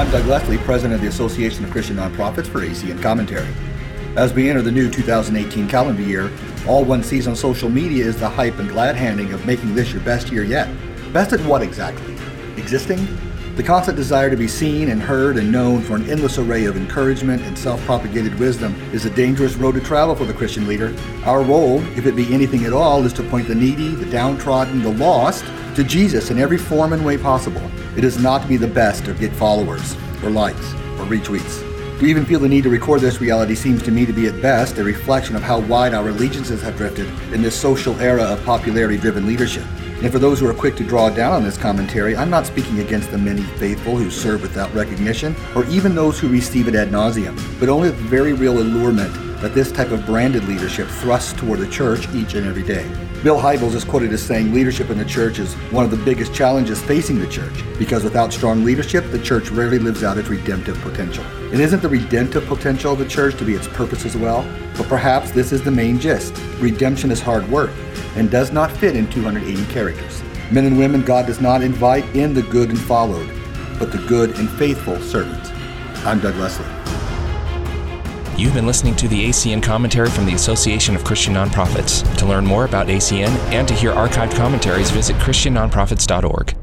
I'm Doug Leslie, President of the Association of Christian Nonprofits for ACN Commentary. As we enter the new 2018 calendar year, all one sees on social media is the hype and glad handing of making this your best year yet. Best at what exactly? Existing? The constant desire to be seen and heard and known for an endless array of encouragement and self propagated wisdom is a dangerous road to travel for the Christian leader. Our role, if it be anything at all, is to point the needy, the downtrodden, the lost to Jesus in every form and way possible. It is not to be the best or get followers, or likes, or retweets. To even feel the need to record this reality seems to me to be at best a reflection of how wide our allegiances have drifted in this social era of popularity driven leadership. And for those who are quick to draw down on this commentary, I'm not speaking against the many faithful who serve without recognition, or even those who receive it ad nauseum, but only the very real allurement that this type of branded leadership thrusts toward the church each and every day. Bill Hybels is quoted as saying leadership in the church is one of the biggest challenges facing the church because without strong leadership, the church rarely lives out its redemptive potential. It isn't the redemptive potential of the church to be its purpose as well, but perhaps this is the main gist. Redemption is hard work and does not fit in 280 characters. Men and women, God does not invite in the good and followed, but the good and faithful servant. I'm Doug Leslie. You've been listening to the ACN commentary from the Association of Christian Nonprofits. To learn more about ACN and to hear archived commentaries, visit ChristianNonprofits.org.